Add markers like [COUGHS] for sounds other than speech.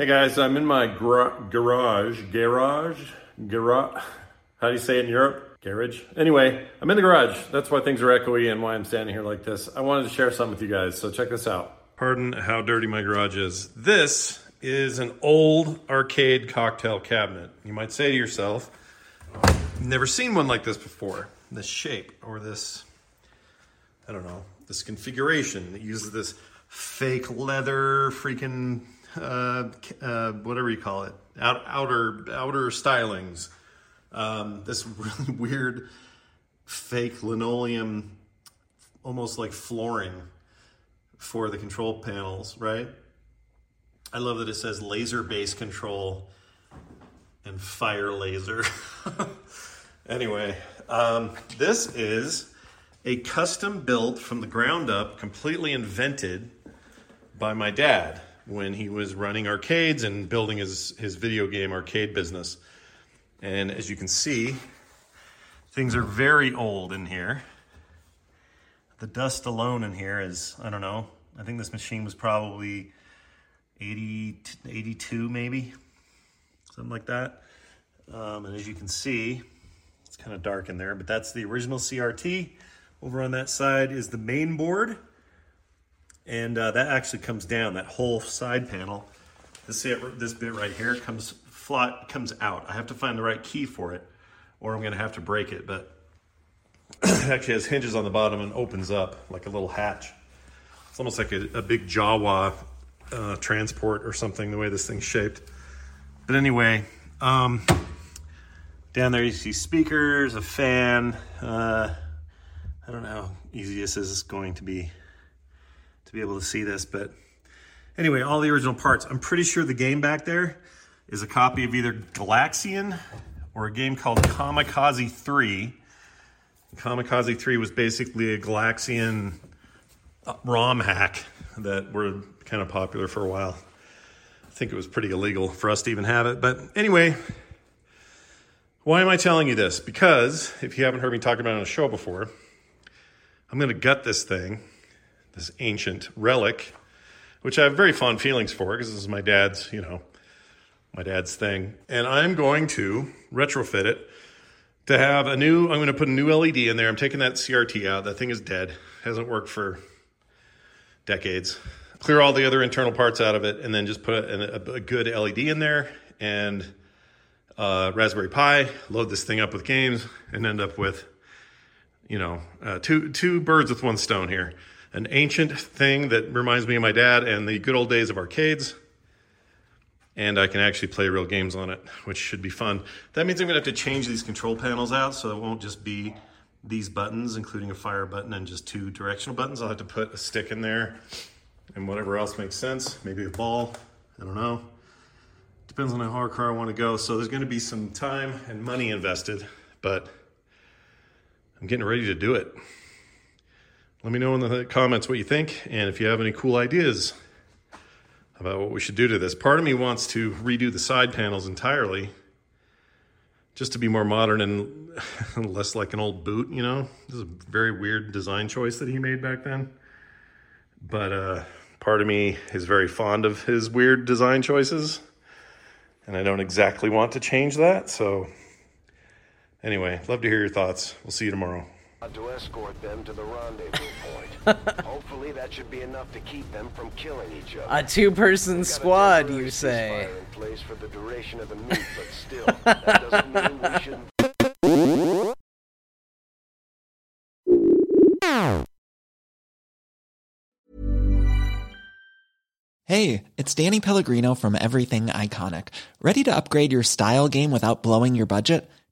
Hey guys, I'm in my garage. Garage? Garage? How do you say it in Europe? Garage? Anyway, I'm in the garage. That's why things are echoey and why I'm standing here like this. I wanted to share something with you guys, so check this out. Pardon how dirty my garage is. This is an old arcade cocktail cabinet. You might say to yourself, never seen one like this before. This shape or this, I don't know, this configuration that uses this fake leather freaking uh, uh, whatever you call it, out, outer outer stylings. Um, this [LAUGHS] really weird fake linoleum, almost like flooring for the control panels, right? I love that it says laser base control and fire laser. [LAUGHS] anyway, um, this is a custom built from the ground up, completely invented by my dad when he was running arcades and building his, his video game arcade business. And as you can see, things are very old in here. The dust alone in here is, I don't know, I think this machine was probably 80, 82 maybe, something like that. Um, and as you can see, it's kind of dark in there, but that's the original CRT. Over on that side is the main board and uh, that actually comes down. That whole side panel, this this bit right here comes flat comes out. I have to find the right key for it, or I'm going to have to break it. But it [COUGHS] actually has hinges on the bottom and opens up like a little hatch. It's almost like a, a big Jawa uh, transport or something. The way this thing's shaped. But anyway, um, down there you see speakers, a fan. Uh, I don't know how easy this is going to be to be able to see this. But anyway, all the original parts. I'm pretty sure the game back there is a copy of either Galaxian or a game called Kamikaze 3. Kamikaze 3 was basically a Galaxian ROM hack that were kind of popular for a while. I think it was pretty illegal for us to even have it. But anyway, why am I telling you this? Because if you haven't heard me talk about it on a show before, I'm going to gut this thing this ancient relic, which I have very fond feelings for because this is my dad's, you know, my dad's thing. And I'm going to retrofit it to have a new, I'm going to put a new LED in there. I'm taking that CRT out. That thing is dead. Hasn't worked for decades. Clear all the other internal parts out of it and then just put a, a, good LED in there and uh, Raspberry Pi, load this thing up with games and end up with, you know, uh, two, two birds with one stone here an ancient thing that reminds me of my dad and the good old days of arcades. And I can actually play real games on it, which should be fun. That means I'm gonna have to change these control panels out so it won't just be these buttons, including a fire button and just two directional buttons. I'll have to put a stick in there and whatever else makes sense. Maybe a ball, I don't know. Depends on how hard car I wanna go. So there's gonna be some time and money invested, but I'm getting ready to do it. Let me know in the comments what you think and if you have any cool ideas about what we should do to this. Part of me wants to redo the side panels entirely just to be more modern and [LAUGHS] less like an old boot, you know? This is a very weird design choice that he made back then. But uh, part of me is very fond of his weird design choices and I don't exactly want to change that, so Anyway, love to hear your thoughts. We'll see you tomorrow. [LAUGHS] To escort them to the rendezvous point. [LAUGHS] Hopefully, that should be enough to keep them from killing each other. A two-person We've a squad, you say? in place for the duration of the meet, but still, that doesn't mean we shouldn't [LAUGHS] Hey, it's Danny Pellegrino from Everything Iconic. Ready to upgrade your style game without blowing your budget?